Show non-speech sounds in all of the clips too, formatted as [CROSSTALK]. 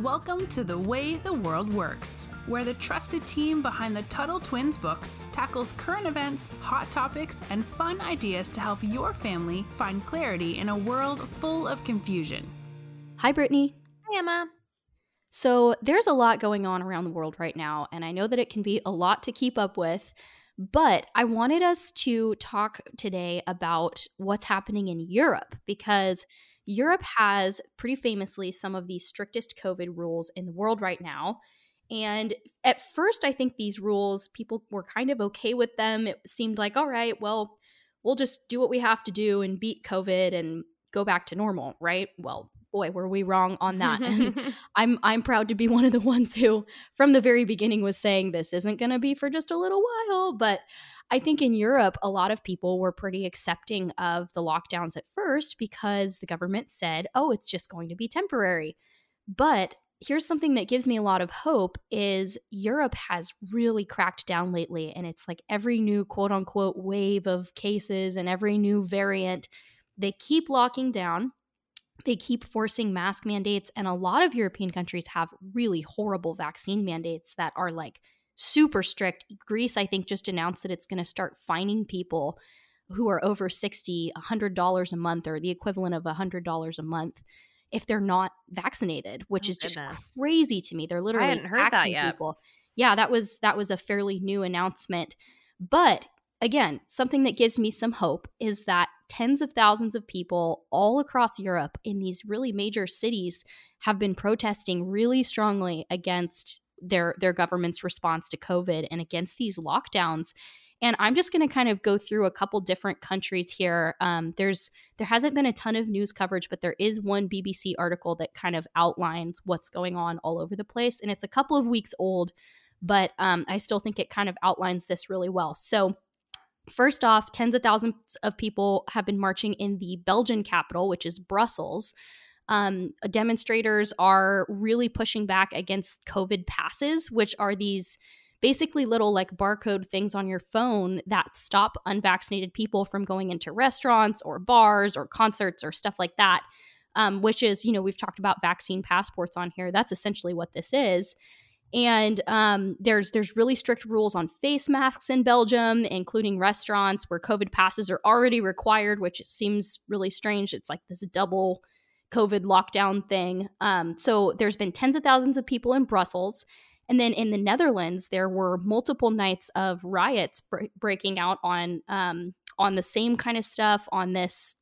Welcome to The Way the World Works, where the trusted team behind the Tuttle Twins books tackles current events, hot topics, and fun ideas to help your family find clarity in a world full of confusion. Hi, Brittany. Hi, Emma. So, there's a lot going on around the world right now, and I know that it can be a lot to keep up with. But I wanted us to talk today about what's happening in Europe because Europe has pretty famously some of the strictest COVID rules in the world right now. And at first, I think these rules, people were kind of okay with them. It seemed like, all right, well, we'll just do what we have to do and beat COVID and go back to normal, right? Well, boy, were we wrong on that. [LAUGHS] and I'm I'm proud to be one of the ones who from the very beginning was saying this isn't going to be for just a little while, but I think in Europe a lot of people were pretty accepting of the lockdowns at first because the government said, "Oh, it's just going to be temporary." But here's something that gives me a lot of hope is Europe has really cracked down lately and it's like every new quote unquote wave of cases and every new variant they keep locking down they keep forcing mask mandates, and a lot of European countries have really horrible vaccine mandates that are like super strict. Greece, I think, just announced that it's going to start fining people who are over 60 $100 a month or the equivalent of $100 a month if they're not vaccinated which oh, is just goodness. crazy to me they're literally I hadn't heard that yet. people yeah that was that was a fairly new announcement but again something that gives me some hope is that tens of thousands of people all across Europe in these really major cities have been protesting really strongly against their their government's response to COVID and against these lockdowns. And I'm just going to kind of go through a couple different countries here. Um, there's there hasn't been a ton of news coverage, but there is one BBC article that kind of outlines what's going on all over the place, and it's a couple of weeks old, but um, I still think it kind of outlines this really well. So First off, tens of thousands of people have been marching in the Belgian capital, which is Brussels. Um, demonstrators are really pushing back against COVID passes, which are these basically little like barcode things on your phone that stop unvaccinated people from going into restaurants or bars or concerts or stuff like that. Um, which is, you know, we've talked about vaccine passports on here. That's essentially what this is and um, there's there's really strict rules on face masks in Belgium, including restaurants where COVID passes are already required, which seems really strange. It's like this double COVID lockdown thing. Um, so there's been tens of thousands of people in Brussels, and then in the Netherlands there were multiple nights of riots bre- breaking out on um, on the same kind of stuff on this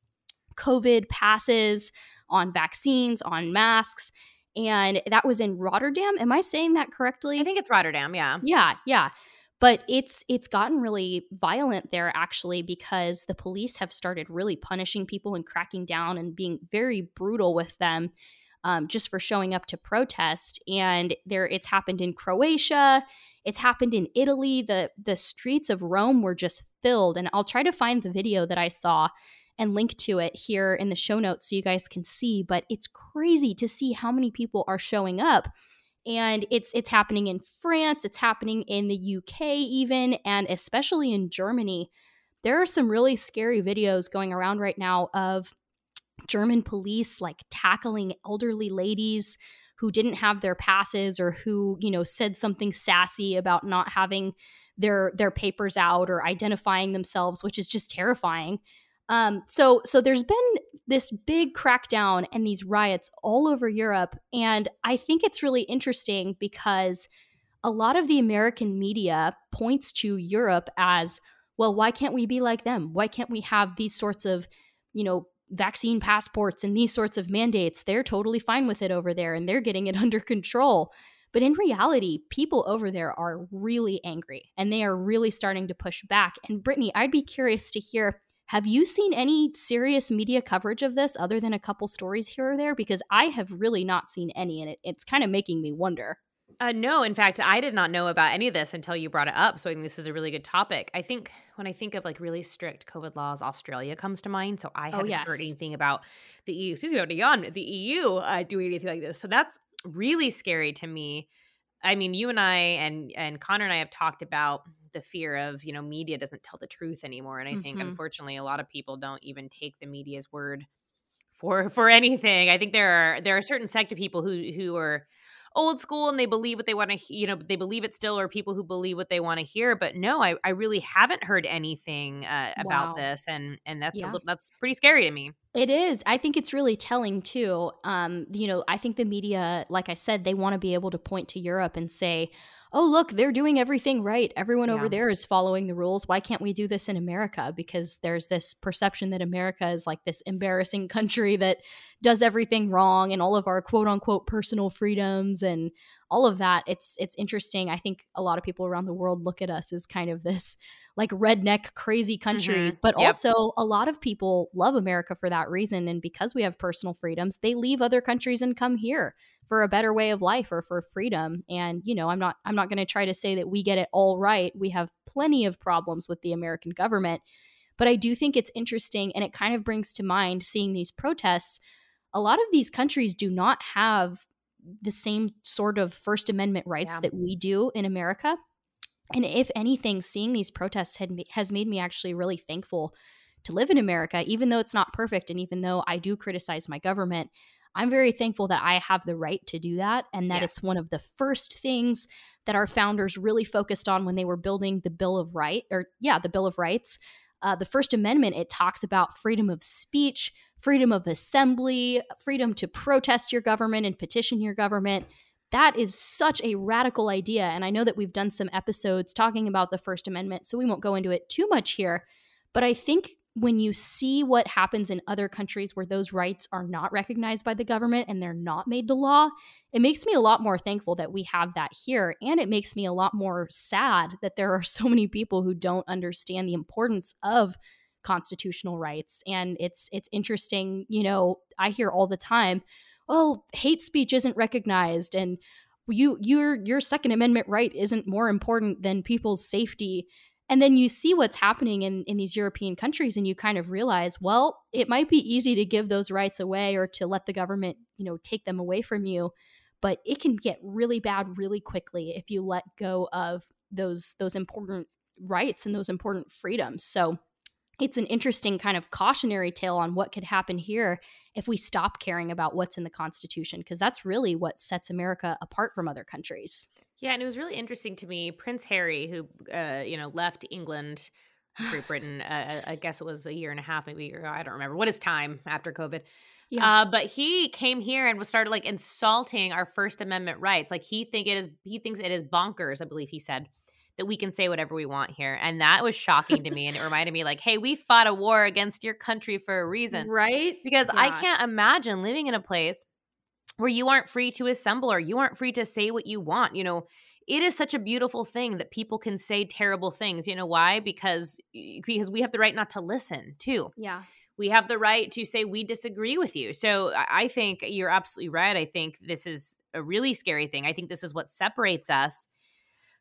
COVID passes, on vaccines, on masks and that was in Rotterdam. Am I saying that correctly? I think it's Rotterdam, yeah. Yeah, yeah. But it's it's gotten really violent there actually because the police have started really punishing people and cracking down and being very brutal with them um, just for showing up to protest. And there, it's happened in Croatia. It's happened in Italy. The the streets of Rome were just filled. And I'll try to find the video that I saw and link to it here in the show notes so you guys can see. But it's crazy to see how many people are showing up. And it's it's happening in France, it's happening in the UK even, and especially in Germany. There are some really scary videos going around right now of German police like tackling elderly ladies who didn't have their passes or who, you know, said something sassy about not having their their papers out or identifying themselves, which is just terrifying. Um, so so there's been this big crackdown and these riots all over Europe, and I think it's really interesting because a lot of the American media points to Europe as well. Why can't we be like them? Why can't we have these sorts of you know vaccine passports and these sorts of mandates? They're totally fine with it over there, and they're getting it [LAUGHS] under control. But in reality, people over there are really angry and they are really starting to push back. And Brittany, I'd be curious to hear have you seen any serious media coverage of this other than a couple stories here or there? Because I have really not seen any, and it, it's kind of making me wonder. Uh, no, in fact, I did not know about any of this until you brought it up. So I think this is a really good topic. I think when I think of like really strict COVID laws, Australia comes to mind. So I haven't Oh, yes. heard anything about the EU, excuse me, beyond the EU uh, doing anything like this. So that's really scary to me. I mean, you and I and and Connor and I have talked about the fear of you know media doesn't tell the truth anymore, and I think Mhm. unfortunately a lot of people don't even take the media's word for for anything. I think there are there are a certain sect of people who who are old school and they believe what they want to you know they believe it still or people who believe what they want to hear but no i, I really haven't heard anything uh, about Wow. this and and that's Yeah. little, that's pretty scary to me It is. I think it's really telling too. Um, you know, I think the media, like I said, they want to be able to point to Europe and say, "Oh, look, they're doing everything right. Everyone over there is following the rules. Why can't we do this in America?" Because there's this perception that America is like this embarrassing country that does everything wrong and all of our quote unquote personal freedoms and all of that. It's it's interesting. I think a lot of people around the world look at us as kind of this like redneck crazy country Mhm. but Yep. also a lot of people love america for that reason and because we have personal freedoms they leave other countries and come here for a better way of life or for freedom and you know i'm not i'm not going to try to say that we get it all right we have plenty of problems with the american government but i do think it's interesting and it kind of brings to mind seeing these protests a lot of these countries do not have the same sort of first amendment rights Yeah. that we do in america and if anything, seeing these protests had, has made me actually really thankful to live in America, even though it's not perfect. And even though I do criticize my government, I'm very thankful that I have the right to do that. And that Yes. it's one of the first things that our founders really focused on when they were building the Bill of Rights, or yeah, the Bill of Rights. Uh, the First Amendment, it talks about freedom of speech, freedom of assembly, freedom to protest your government and petition your government that is such a radical idea. And I know that we've done some episodes talking about the First Amendment, so we won't go into it too much here. But I think when you see what happens in other countries where those rights are not recognized by the government and they're not made the law, it makes me a lot more thankful that we have that here. And it makes me a lot more sad that there are [LAUGHS] so many people who don't understand the importance of constitutional rights. And it's it's interesting, you know, I hear all the time, oh, hate speech isn't recognized and you your your second amendment right isn't more important than people's safety. And then you see what's happening in in these european countries and you kind of realize well it might be easy to give those rights away or to let the government you know take them away from you but it can get really bad really quickly if you let go of those those important rights and those important freedoms. So it's an interesting kind of cautionary tale on what could happen here if we stop caring about what's in the Constitution, because that's really what sets America apart from other countries. Yeah, and it was really interesting to me. Prince Harry, who uh, you know left England, [SIGHS] Great Britain, uh, I guess it was a year and a half, maybe a year ago. I don't remember what is time after COVID. Yeah. Uh, but he came here and was started like insulting our First Amendment rights. Like he think it is, he thinks it is bonkers. I believe he said that we can say whatever we want here, and that was shocking to me. And it reminded me, like, hey, we fought a war against your country for a reason right? because I can't imagine living in a place where you aren't free to assemble or you aren't free to say what you want. You know, it is such a beautiful thing that people can say terrible things. You know why? Because because we have the right not to listen too. Yeah. We have the right to say we disagree with you. So I I think you're absolutely right. I think this is a really scary thing. I think this is what separates us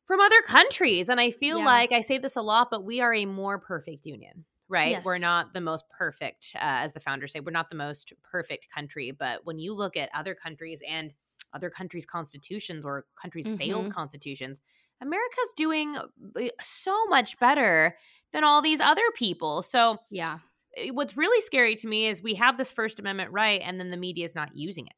from other countries. And I feel Yeah. like I say this a lot, but we are a more perfect union right? We're not the most perfect, uh, as the founders say, we're not the most perfect country. But when you look at other countries and other countries' constitutions or countries' failed Mhm. constitutions, America's doing uh, so much better than all these other people. So Yeah. eh, what's really scary to me is we have this First Amendment right, and then the media is not using it.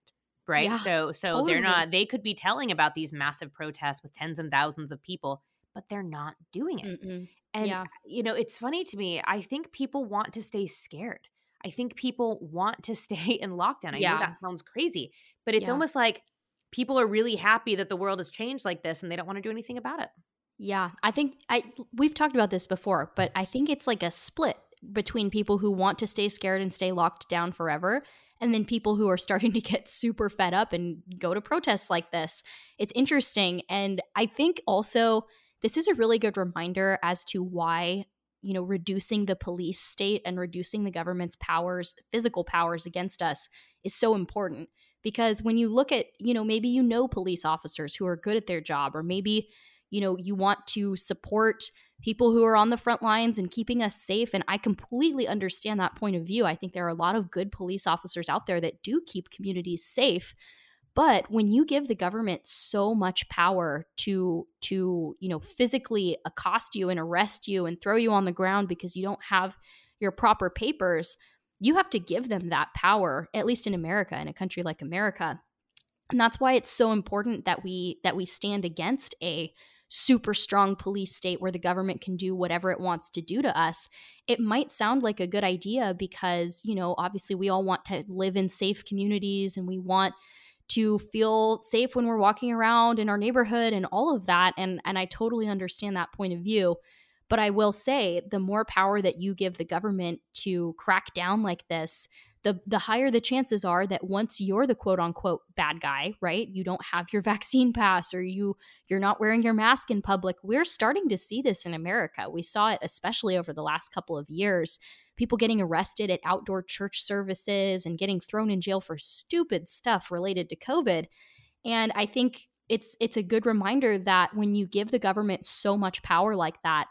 Right. Yeah, so so totally. they're not they could be telling about these massive protests with tens and thousands of people, but they're not doing it. Mm-mm. And Yeah. you know, it's funny to me. I think people want to stay scared. I think people want to [LAUGHS] stay in lockdown. I Yeah. know that sounds crazy, but it's Yeah. almost like people are really happy that the world has changed like this and they don't want to do anything about it. Yeah, I think I we've talked about this before, but I think it's like a split between people who want to stay scared and stay locked down forever and then people who are starting [LAUGHS] to get super fed up and go to protests like this. It's interesting and I think also this is a really good reminder as to why you know reducing the police state and reducing the government's powers physical powers against us is so important because when you look at you know maybe you know police officers who are good at their job or maybe you know you want to support people who are on the front lines and keeping us safe and i completely understand that point of view i think there are a lot of good police officers out there that do keep communities safe but when you give the government so much power to to you know physically accost you and arrest you and throw you on the ground because you don't have your proper papers you have to give them that power, at least in America, in a country like America. And that's why it's so important that we that we stand against a super strong police state where the government can do whatever it wants to do to us, it might sound like a good idea because, you know, obviously we all want to live in safe communities and we want to feel safe when we're walking around in our neighborhood and all of that and and I totally understand that point of view. But I will say the more power that you give the government to crack down like this, the the higher the chances are that once you're the quote unquote bad guy, right? You don't have your [LAUGHS] vaccine pass or you you're not wearing your mask in public. We're starting to see this in America. We saw it especially over the last couple of years. People getting arrested at outdoor church services and getting thrown in jail for stupid stuff related to COVID. And I think it's it's a good reminder that when you give the government so much power like that,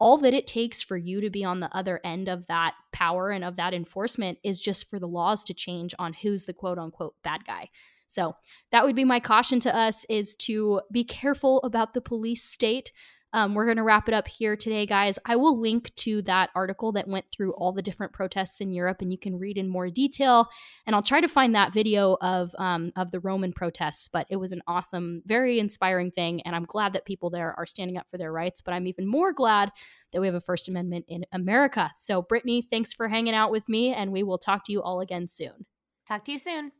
all that it takes for you to be on the other end of that power and of that enforcement is just for the laws to change on who's the quote unquote bad guy. So that would be my caution to us is to be careful about the police state. Um, we're going to wrap it up here today, guys. I will link to that article that went through all the different protests in Europe, and you can read in more detail. And I'll try to find that video of um, of the Roman protests. But it was an awesome, very inspiring thing, and I'm glad that people there are standing up for their rights. But I'm even more glad that we have a First Amendment in America. So, Brittany, thanks for hanging out with me, and we will talk to you all again soon. Talk to you soon.